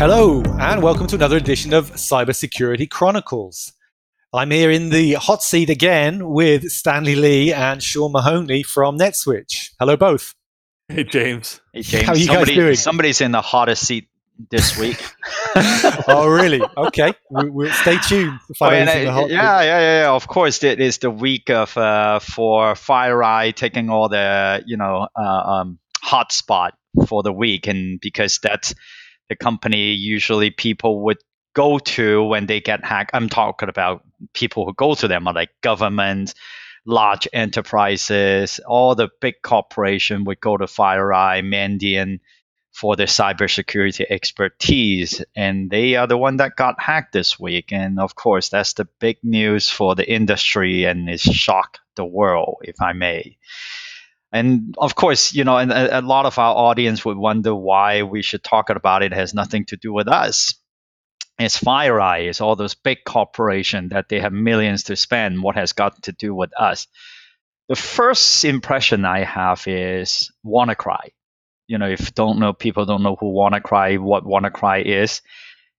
Hello, and welcome to another edition of Cybersecurity Chronicles. I'm here in the hot seat again with Stanley Lee and Sean Mahoney from NetSwitch. Hello, both. Hey, James. Hey, James. How are you Somebody, guys doing? Somebody's in the hottest seat this week. oh, really? Okay. We, we'll stay tuned. to find Oh, out and, the uh, hot yeah, yeah, yeah, yeah. Of course, it is the week of uh, for FireEye taking all the you know uh, um, hotspot for the week, and because that's the company usually people would go to when they get hacked. I'm talking about people who go to them are like government, large enterprises, all the big corporation would go to FireEye, Mandiant for their cybersecurity expertise, and they are the one that got hacked this week. And of course, that's the big news for the industry, and it shocked the world, if I may. And of course, you know, and a, a lot of our audience would wonder why we should talk about it. it has nothing to do with us. It's FireEye, it's all those big corporations that they have millions to spend. What has got to do with us? The first impression I have is WannaCry you know, if don't know people don't know who WannaCry, what WannaCry is,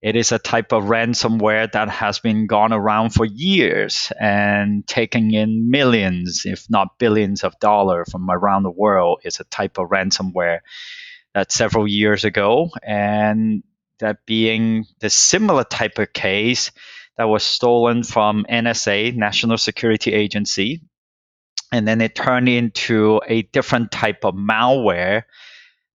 it is a type of ransomware that has been gone around for years and taking in millions, if not billions of dollars from around the world. It's a type of ransomware that several years ago, and that being the similar type of case that was stolen from NSA, National Security Agency, and then it turned into a different type of malware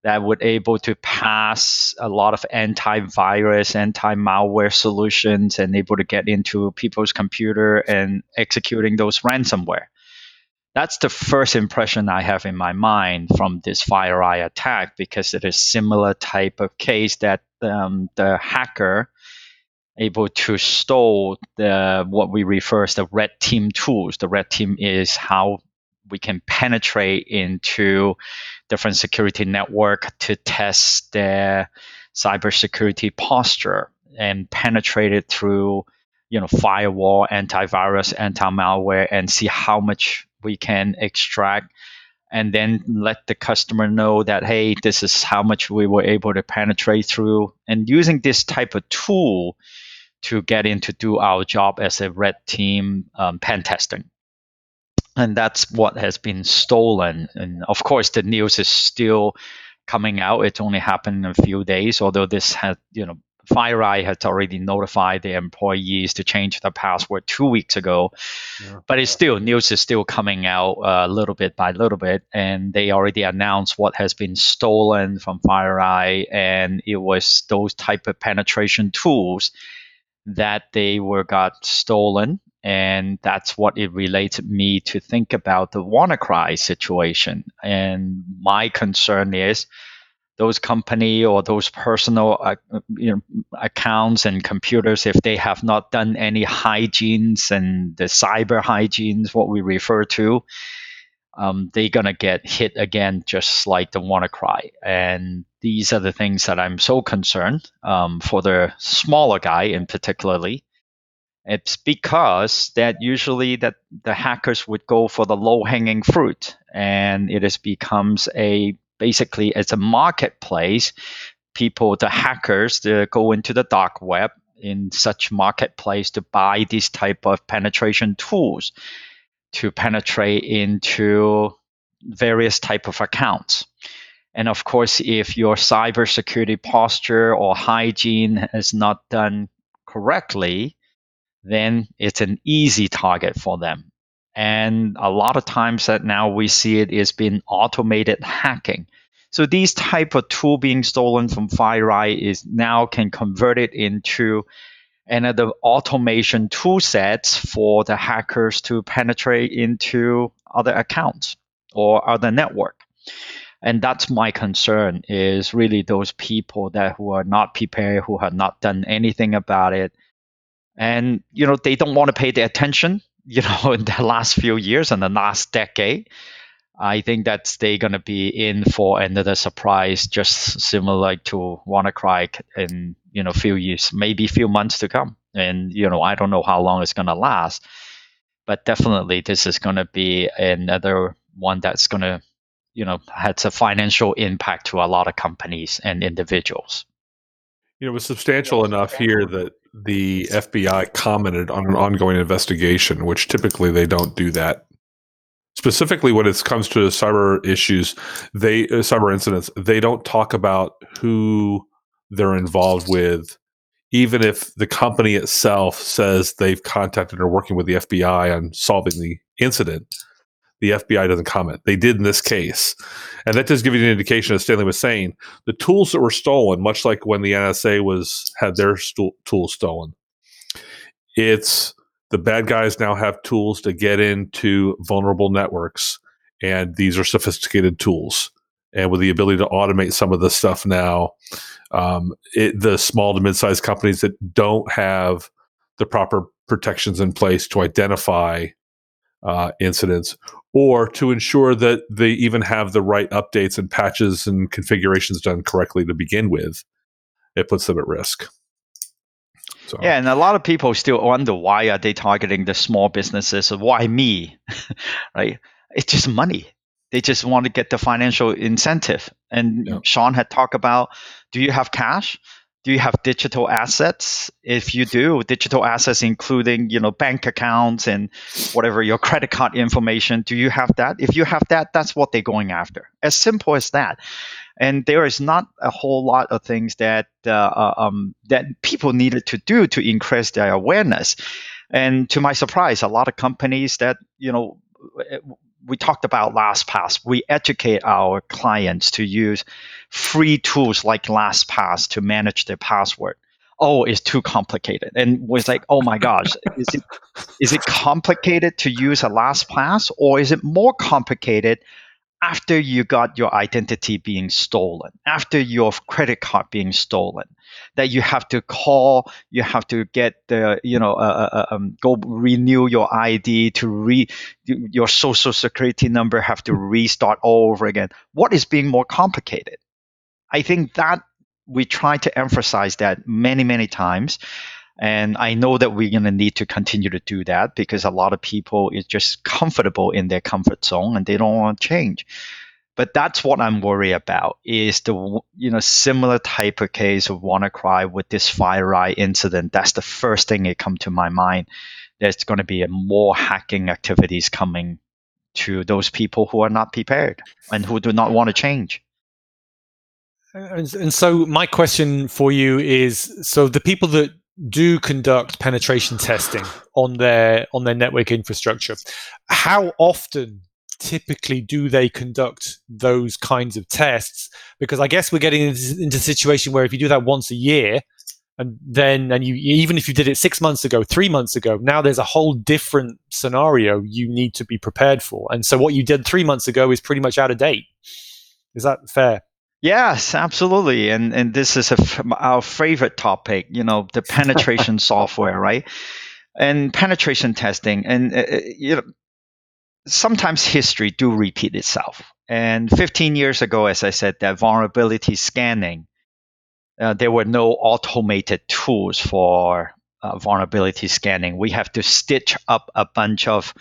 that would able to pass a lot of antivirus, anti-malware solutions, and able to get into people's computer and executing those ransomware. That's the first impression I have in my mind from this FireEye attack because it is similar type of case that um, the hacker able to stole the what we refer as the red team tools. The red team is how we can penetrate into different security network to test their cybersecurity posture and penetrate it through you know firewall antivirus anti-malware and see how much we can extract. And then let the customer know that hey this is how much we were able to penetrate through. And using this type of tool to get in to do our job as a red team um, pen testing and that's what has been stolen. And of course, the news is still coming out. It only happened in a few days, although this had, you know, FireEye has already notified the employees to change their password two weeks ago. Yeah. But it's still news is still coming out a little bit by little bit, and they already announced what has been stolen from FireEye, and it was those type of penetration tools that they were got stolen and that's what it related me to think about the WannaCry situation. And my concern is those company or those personal uh, you know, accounts and computers, if they have not done any hygienes and the cyber hygienes, what we refer to, um, they're gonna get hit again, just like the WannaCry. And these are the things that I'm so concerned um, for the smaller guy in particularly it's because that usually that the hackers would go for the low hanging fruit and it has becomes a basically it's a marketplace. People the hackers they go into the dark web in such marketplace to buy these type of penetration tools to penetrate into various type of accounts. And of course if your cybersecurity posture or hygiene is not done correctly then it's an easy target for them. And a lot of times that now we see it is being automated hacking. So these type of tool being stolen from FireEye is now can convert it into another automation tool sets for the hackers to penetrate into other accounts or other network. And that's my concern is really those people that who are not prepared, who have not done anything about it, and you know they don't want to pay the attention you know in the last few years and the last decade. I think that they're going to be in for another surprise just similar to wannacry in you know few years maybe few months to come. And you know i don't know how long it's going to last but definitely this is going to be another one that's going to you know has a financial impact to a lot of companies and individuals You know, it was substantial enough here that the FBI commented on an ongoing investigation, which typically they don't do that. Specifically, when it comes to cyber issues, they uh, cyber incidents, they don't talk about who they're involved with, even if the company itself says they've contacted or working with the FBI on solving the incident the FBI doesn't comment. They did in this case. And that does give you an indication, as Stanley was saying, the tools that were stolen, much like when the NSA was had their st- tools stolen, it's the bad guys now have tools to get into vulnerable networks. And these are sophisticated tools. And with the ability to automate some of this stuff now, um, it, the small to mid sized companies that don't have the proper protections in place to identify uh, incidents or to ensure that they even have the right updates and patches and configurations done correctly to begin with, it puts them at risk. So. Yeah, and a lot of people still wonder why are they targeting the small businesses? Why me? right? It's just money. They just want to get the financial incentive. And yeah. Sean had talked about, do you have cash? Do you have digital assets? If you do, digital assets including, you know, bank accounts and whatever your credit card information, do you have that? If you have that, that's what they're going after. As simple as that. And there is not a whole lot of things that uh, uh um, that people needed to do to increase their awareness. And to my surprise, a lot of companies that you know we talked about LastPass, we educate our clients to use free tools like LastPass to manage their password. Oh, it's too complicated. And was like, oh my gosh, is it is it complicated to use a LastPass or is it more complicated after you got your identity being stolen, after your credit card being stolen, that you have to call, you have to get the, you know, uh, uh, uh um, go renew your ID to re, your social security number have to restart all over again. What is being more complicated? I think that we try to emphasize that many, many times. And I know that we're going to need to continue to do that because a lot of people is just comfortable in their comfort zone and they don't want to change. But that's what I'm worried about is the you know similar type of case of WannaCry with this FireEye incident. That's the first thing that come to my mind. There's going to be more hacking activities coming to those people who are not prepared and who do not want to change. And, and so my question for you is: so the people that do conduct penetration testing on their on their network infrastructure. How often typically do they conduct those kinds of tests? Because i guess we're getting into, a situation where if you do that once a year and then and you even if you did it six months ago three months ago now there's a whole different scenario you need to be prepared for. And so what you did three months ago is pretty much out of date. Is that fair Yes, absolutely. And and this is a, our favorite topic, you know, the penetration software, right? And penetration testing and uh, uh, you know sometimes history do repeat itself. And 15 years ago, as I said, that vulnerability scanning, uh, there were no automated tools for uh, vulnerability scanning. We have to stitch up a bunch of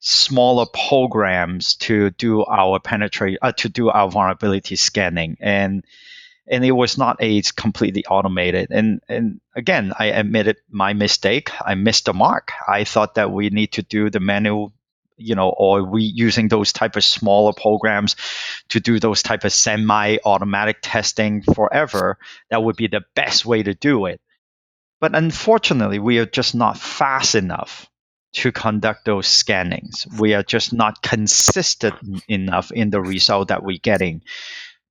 smaller programs to do our penetrate uh, to do our vulnerability scanning. And and it was not a completely automated. And and again i admitted my mistake. I missed the mark. I thought that we need to do the manual you know or we using those type of smaller programs to do those type of semi automatic testing forever. That would be the best way to do it. But unfortunately we are just not fast enough to conduct those scannings. We are just not consistent enough in the result that we're getting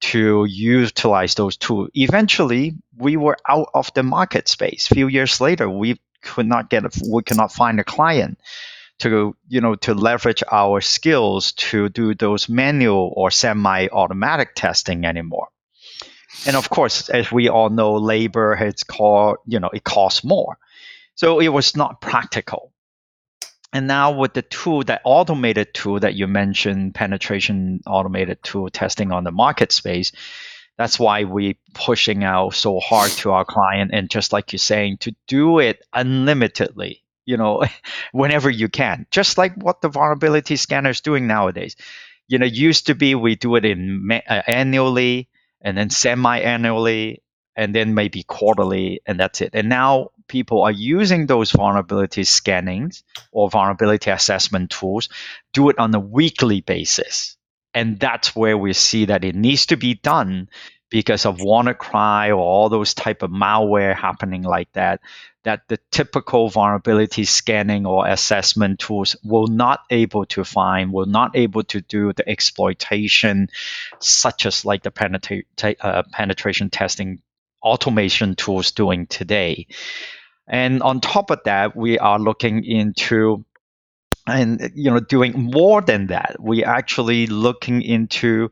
to utilize those tools. Eventually, we were out of the market space. A few years later, we could not get, a, we could not find a client to, you know, to leverage our skills to do those manual or semi-automatic testing anymore. And of course, as we all know, labor has called, you know, it costs more. So it was not practical and now with the tool, that automated tool that you mentioned, penetration automated tool testing on the market space, that's why we pushing out so hard to our client and just like you're saying, to do it unlimitedly, you know, whenever you can. Just like what the vulnerability scanner is doing nowadays. You know, used to be we do it in uh, annually and then semi-annually and then maybe quarterly, and that's it. And now people are using those vulnerability scannings or vulnerability assessment tools, do it on a weekly basis. And that's where we see that it needs to be done because of WannaCry or all those type of malware happening like that that the typical vulnerability scanning or assessment tools will not able to find will not able to do the exploitation such as like the penetra- uh, penetration testing automation tools doing today and on top of that we are looking into and you know doing more than that we actually looking into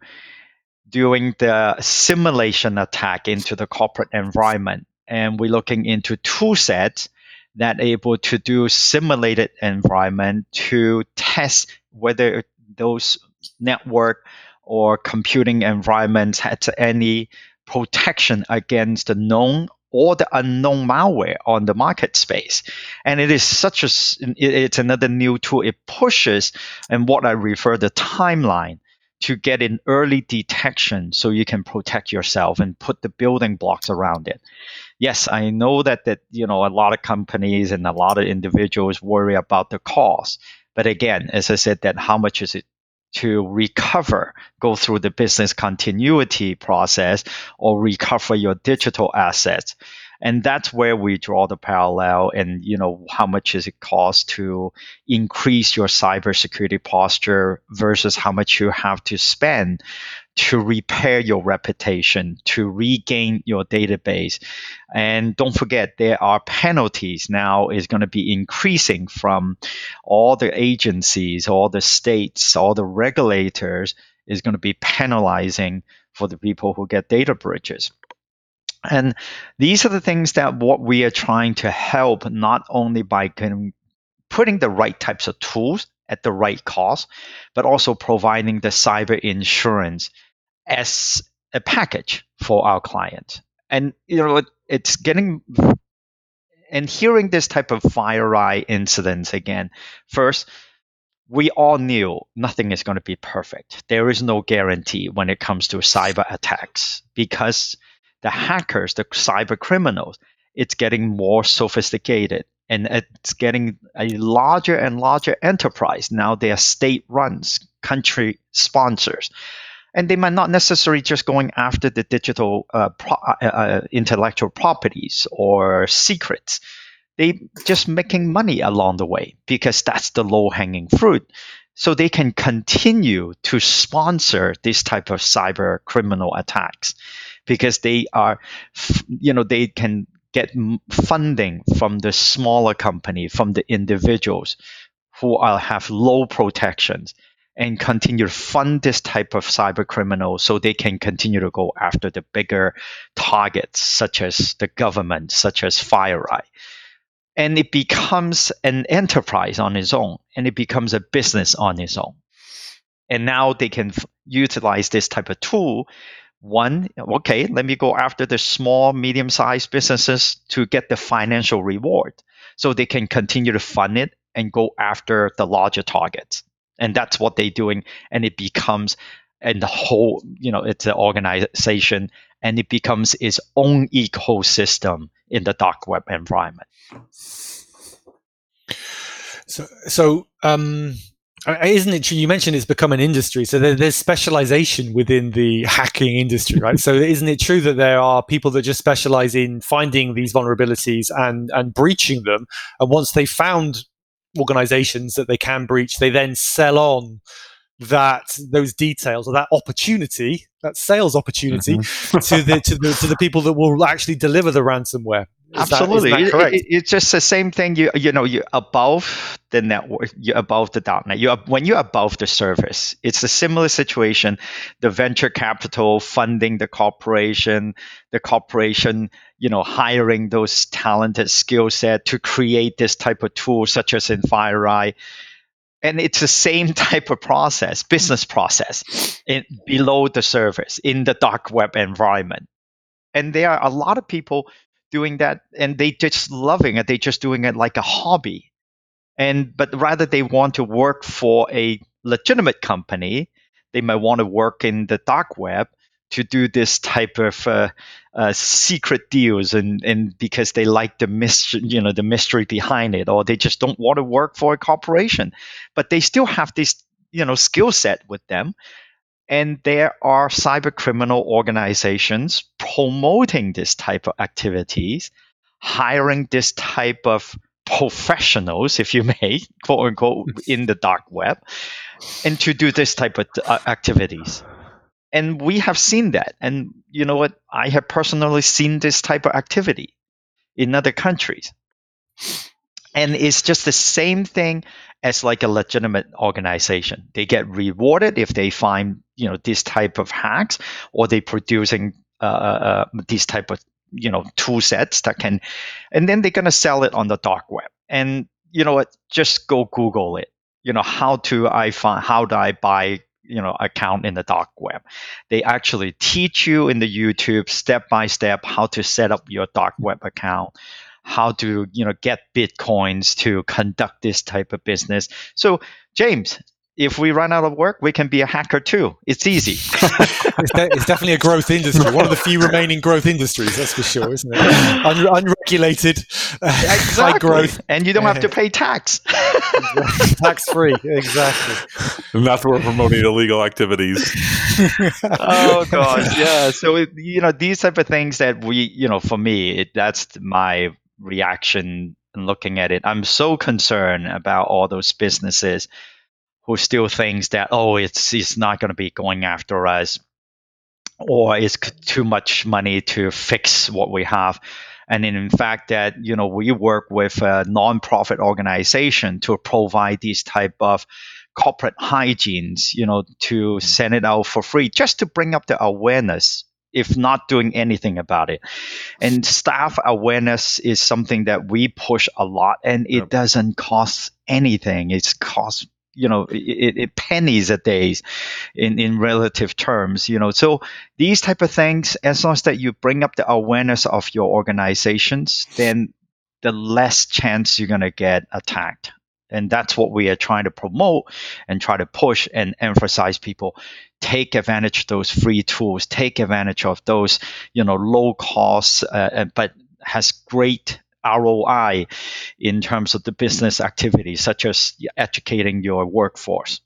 doing the simulation attack into the corporate environment. And we're looking into tool sets that able to do simulated environment to test whether those network or computing environments had any protection against the known or the unknown malware on the market space. And it is such a, it's another new tool. It pushes and what I refer the timeline to get an early detection so you can protect yourself and put the building blocks around it. Yes, I know that that you know a lot of companies and a lot of individuals worry about the cost. But again, as I said, that how much is it to recover, go through the business continuity process or recover your digital assets? And that's where we draw the parallel and you know how much does it cost to increase your cybersecurity posture versus how much you have to spend to repair your reputation to regain your database. And don't forget there are penalties now is going to be increasing from all the agencies all the states all the regulators is going to be penalizing for the people who get data breaches and these are the things that what we are trying to help not only by putting the right types of tools at the right cost, but also providing the cyber insurance as a package for our client. And you know, it's getting and hearing this type of FireEye incidents again. First, we all knew nothing is going to be perfect. There is no guarantee when it comes to cyber attacks because the hackers, the cyber criminals, it's getting more sophisticated and it's getting a larger and larger enterprise. Now they are state runs, country sponsors. And they might not necessarily just going after the digital uh, pro- uh, uh, intellectual properties or secrets. They just making money along the way because that's the low hanging fruit. So they can continue to sponsor this type of cyber criminal attacks because they are, you know, they can get funding from the smaller company, from the individuals who are, have low protections and continue to fund this type of cyber criminal so they can continue to go after the bigger targets such as the government, such as FireEye. And it becomes an enterprise on its own and it becomes a business on its own. And now they can f- utilize this type of tool one, okay, let me go after the small, medium sized businesses to get the financial reward so they can continue to fund it and go after the larger targets. And that's what they're doing. And it becomes, and the whole, you know, it's an organization and it becomes its own ecosystem in the dark web environment. So, so um, isn't it true? You mentioned it's become an industry, so there, there's specialization within the hacking industry, right? so, isn't it true that there are people that just specialize in finding these vulnerabilities and and breaching them, and once they found organizations that they can breach, they then sell on that those details or that opportunity, that sales opportunity, mm-hmm. to the to the to the people that will actually deliver the ransomware. Is Absolutely, that, that it, it, it's just the same thing. You you know you above the network, you above the .NET. You when you're above the service, it's a similar situation. The venture capital funding the corporation, the corporation you know hiring those talented skill set to create this type of tool, such as in FireEye and it's the same type of process, business process, in, below the surface in the dark web environment. And there are a lot of people doing that and they just loving it. They're just doing it like a hobby. And but rather they want to work for a legitimate company, they might want to work in the dark web to do this type of uh, uh, secret deals and, and because they like the mystery, you know, the mystery behind it, or they just don't want to work for a corporation, but they still have this, you know, skill set with them. And there are cyber criminal organizations promoting this type of activities, hiring this type of professionals, if you may, quote unquote, in the dark web, and to do this type of uh, activities. And we have seen that. And you know what? I have personally seen this type of activity in other countries and it's just the same thing as like a legitimate organization. They get rewarded if they find you know this type of hacks or they producing uh, uh, uh these type of you know tool sets that can and then they're going to sell it on the dark web. And you know what? Just go google it. You know how to i find how do i buy you know account in the dark web? They actually teach you in the youtube step by step how to set up your dark web account how to you know get bitcoins to conduct this type of business so james if we run out of work, we can be a hacker too. It's easy. it's, de- it's, definitely a growth industry. One of the few remaining growth industries, that's for sure, isn't it? Un- unregulated, uh, exactly. high growth, and you don't have to pay tax. tax free, exactly. Not that we're promoting illegal activities. oh gosh, yeah. So it, you know these type of things that we, you know, for me, it, that's my reaction and looking at it. I'm so concerned about all those businesses who still thinks that oh it's it's not going to be going after us or it's too much money to fix what we have and in fact that you know we work with a non-profit organization to provide these type of corporate hygienes you know to send it out for free just to bring up the awareness if not doing anything about it. And staff awareness is something that we push a lot and it yep. doesn't cost anything. It's cost you know it, it pennies a day in in relative terms you know so these type of things as long as that you bring up the awareness of your organizations then the less chance you're going to get attacked and that's what we are trying to promote and try to push and emphasize people take advantage of those free tools take advantage of those you know low cost uh, but has great ROI in terms of the business activities, such as educating your workforce.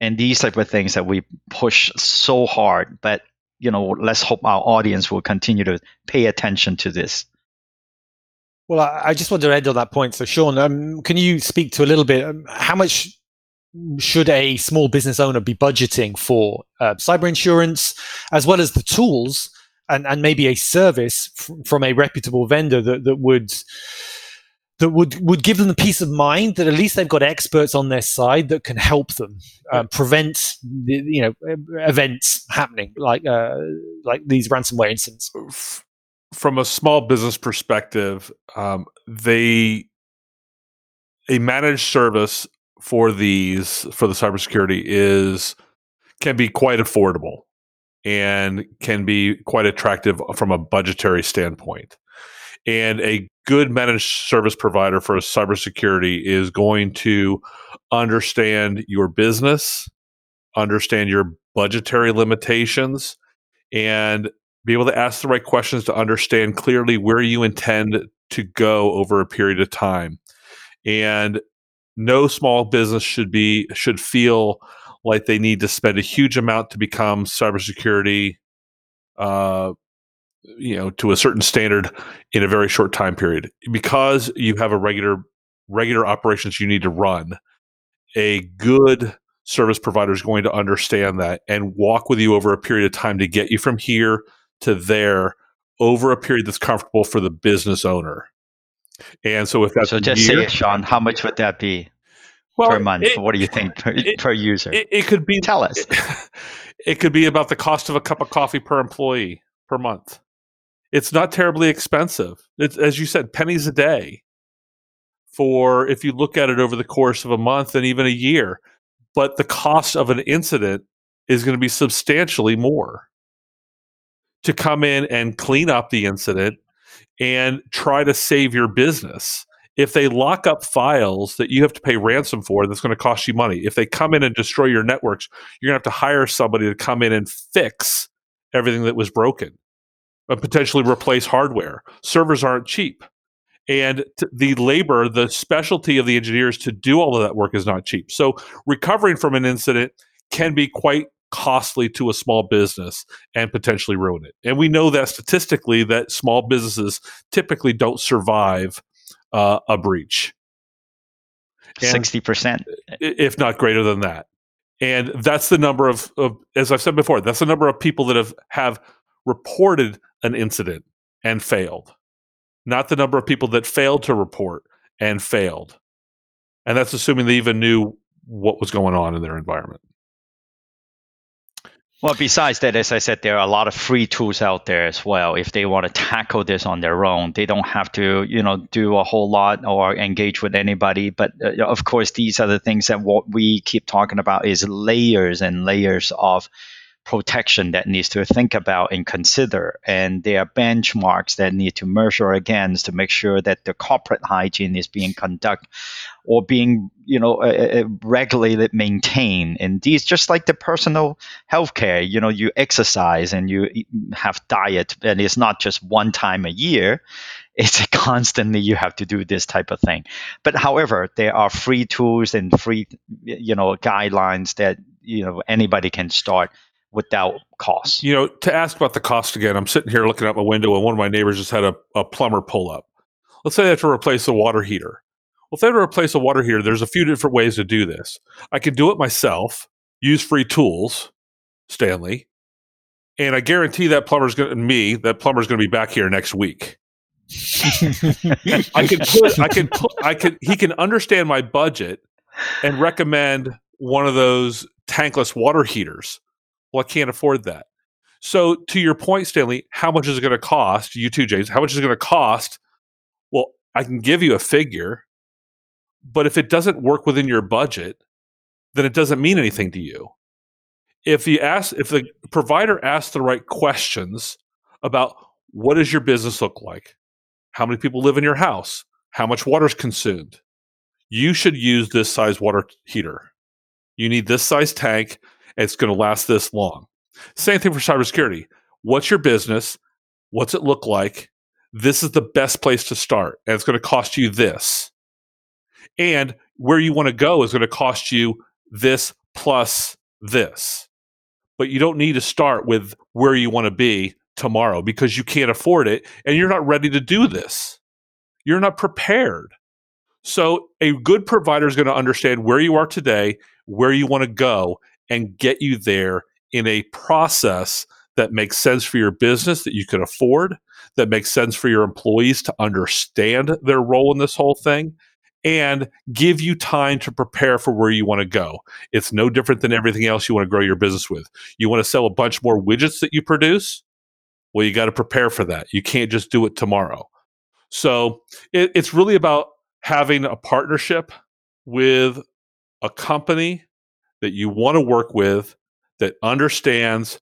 And these type of things that we push so hard, but you know, let's hope our audience will continue to pay attention to this. Well, I just want to end on that point. So, Sean, um, can you speak to a little bit um, how much should a small business owner be budgeting for uh, cyber insurance, as well as the tools and, and maybe a service f- from a reputable vendor that, that would that would would give them the peace of mind that at least they've got experts on their side that can help them um, prevent the, you know events happening like uh, like these ransomware incidents. From a small business perspective, um, they a managed service for these for the cybersecurity is can be quite affordable and can be quite attractive from a budgetary standpoint. And a good managed service provider for cybersecurity is going to understand your business, understand your budgetary limitations, and be able to ask the right questions to understand clearly where you intend to go over a period of time. And no small business should be should feel like they need to spend a huge amount to become cybersecurity, uh, you know, to a certain standard in a very short time period. Because you have a regular regular operations you need to run, a good service provider is going to understand that and walk with you over a period of time to get you from here to there over a period that's comfortable for the business owner. And so if that's so, just year, say it, Sean. How much would that be? well, per month? It, what do you think per, it, per user? It, it, could be. Tell us. It, could be about the cost of a cup of coffee per employee per month. It's not terribly expensive. It's as you said, pennies a day. For if you look at it over the course of a month and even a year, but the cost of an incident is going to be substantially more. To come in and clean up the incident and try to save your business if they lock up files that you have to pay ransom for, that's going to cost you money. If they come in and destroy your networks, you're going to have to hire somebody to come in and fix everything that was broken, and potentially replace hardware. Servers aren't cheap. And t- the labor, the specialty of the engineers to do all of that work is not cheap. So recovering from an incident can be quite costly to a small business and potentially ruin it. And we know that statistically that small businesses typically don't survive uh, a breach. Sixty percent, if not greater than that. And that's the number of, of, as I've said before, that's the number of people that have have reported an incident and failed, not the number of people that failed to report and failed. And that's assuming they even knew what was going on in their environment. Well, besides that, as I said, there are a lot of free tools out there as well. If they want to tackle this on their own, they don't have to, you know, do a whole lot or engage with anybody. But uh, of course, these are the things that what we keep talking about is layers and layers of protection that needs to think about and consider. And there are benchmarks that need to measure against to make sure that the corporate hygiene is being conducted or being, you know, uh, uh, regulated, maintained. And these, just like the personal healthcare, you know, you exercise and you have diet, and it's not just one time a year. It's constantly you have to do this type of thing. But however, there are free tools and free, you know, guidelines that you know anybody can start without cost. You know, to ask about the cost again, I'm sitting here looking out my window and one of my neighbors just had a, a plumber pull up. Let's say they have to replace a water heater. Well, if they have to replace a water heater, there's a few different ways to do this. I can do it myself, use free tools, Stanley, and I guarantee that plumber's going to me that plumber's going to be back here next week. I can put, I can put, I can, he can understand my budget and recommend one of those tankless water heaters well, I can't afford that. So, to your point, Stanley, how much is it going to cost? You too, James. How much is it going to cost? Well, I can give you a figure, but if it doesn't work within your budget, then it doesn't mean anything to you. If you ask, if the provider asks the right questions about what does your business look like, how many people live in your house, how much water is consumed, you should use this size water heater. You need this size tank it's going to last this long. Same thing for cybersecurity. What's your business? What's it look like? This is the best place to start, and it's going to cost you this. And where you want to go is going to cost you this plus this. But you don't need to start with where you want to be tomorrow because you can't afford it and you're not ready to do this. You're not prepared. So, a good provider is going to understand where you are today, where you want to go, and get you there in a process that makes sense for your business that you can afford, that makes sense for your employees to understand their role in this whole thing, and give you time to prepare for where you want to go. It's no different than everything else you want to grow your business with. You want to sell a bunch more widgets that you produce? Well, you got to prepare for that. You can't just do it tomorrow. So it, it's really about having a partnership with a company that you want to work with that understands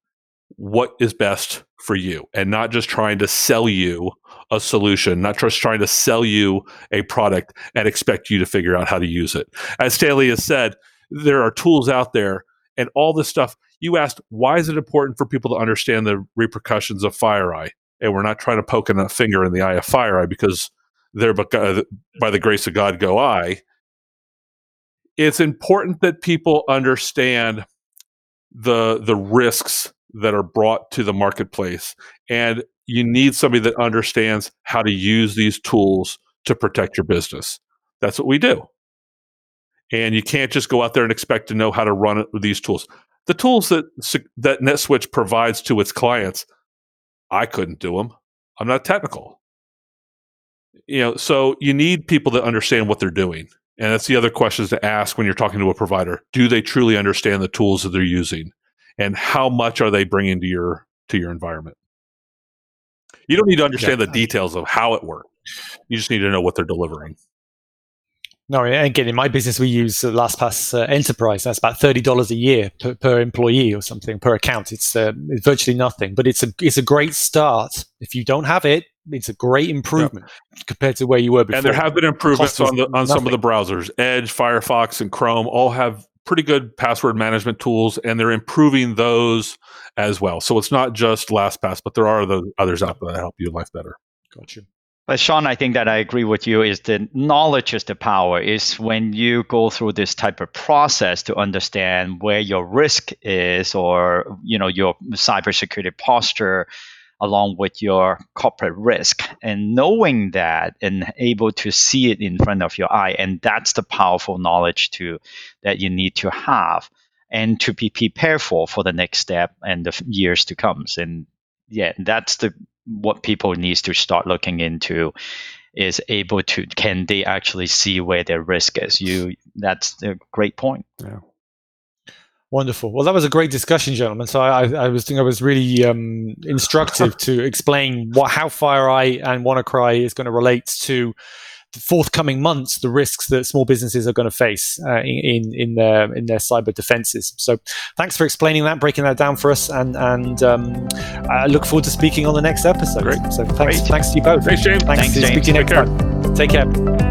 what is best for you and not just trying to sell you a solution, not just trying to sell you a product and expect you to figure out how to use it. As Stanley has said, there are tools out there and all this stuff. You asked, why is it important for people to understand the repercussions of FireEye? And we're not trying to poke a finger in the eye of FireEye because there, by the grace of God, go I it's important that people understand the the risks that are brought to the marketplace and you need somebody that understands how to use these tools to protect your business. That's what we do. And you can't just go out there and expect to know how to run these tools. The tools that that NetSwitch provides to its clients I couldn't do them I'm not technical. You know so you need people that understand what they're doing and that's the other questions to ask when you're talking to a provider. Do they truly understand the tools that they're using? And how much are they bringing to your to your environment? You don't need to understand yeah. the details of how it works. You just need to know what they're delivering. No, again, in my business, we use LastPass uh, Enterprise. That's about thirty dollars a year per, per, employee or something per account. It's, uh, it's virtually nothing, but it's a it's a great start. If you don't have it, it's a great improvement compared to where you were before. And there have been improvements on the on some of the browsers. Edge, Firefox, and Chrome all have pretty good password management tools, and they're improving those as well. So it's not just LastPass, but there are the others out there that help you life better. Gotcha. But Sean, I think that I agree with you. Is the knowledge is the power? Is when you go through this type of process to understand where your risk is, or you know your cybersecurity posture, along with your corporate risk, and knowing that and able to see it in front of your eye, and that's the powerful knowledge to that you need to have and to be prepared for for the next step and the years to come. And yeah, that's the what people needs to start looking into is able to can they actually see where their risk is you that's a great point yeah Wonderful. Well, that was a great discussion, gentlemen. So I, I was thinking I was really um, instructive to explain what how FireEye and WannaCry is going to relate to forthcoming months, the risks that small businesses are going to face uh, in in their in their cyber defenses. So, thanks for explaining that, breaking that down for us, and and um, I look forward to speaking on the next episode. Great. So, thanks, Great. thanks to you both. Thanks, James. Thanks, thanks James. Speak to you next Take time. Take care.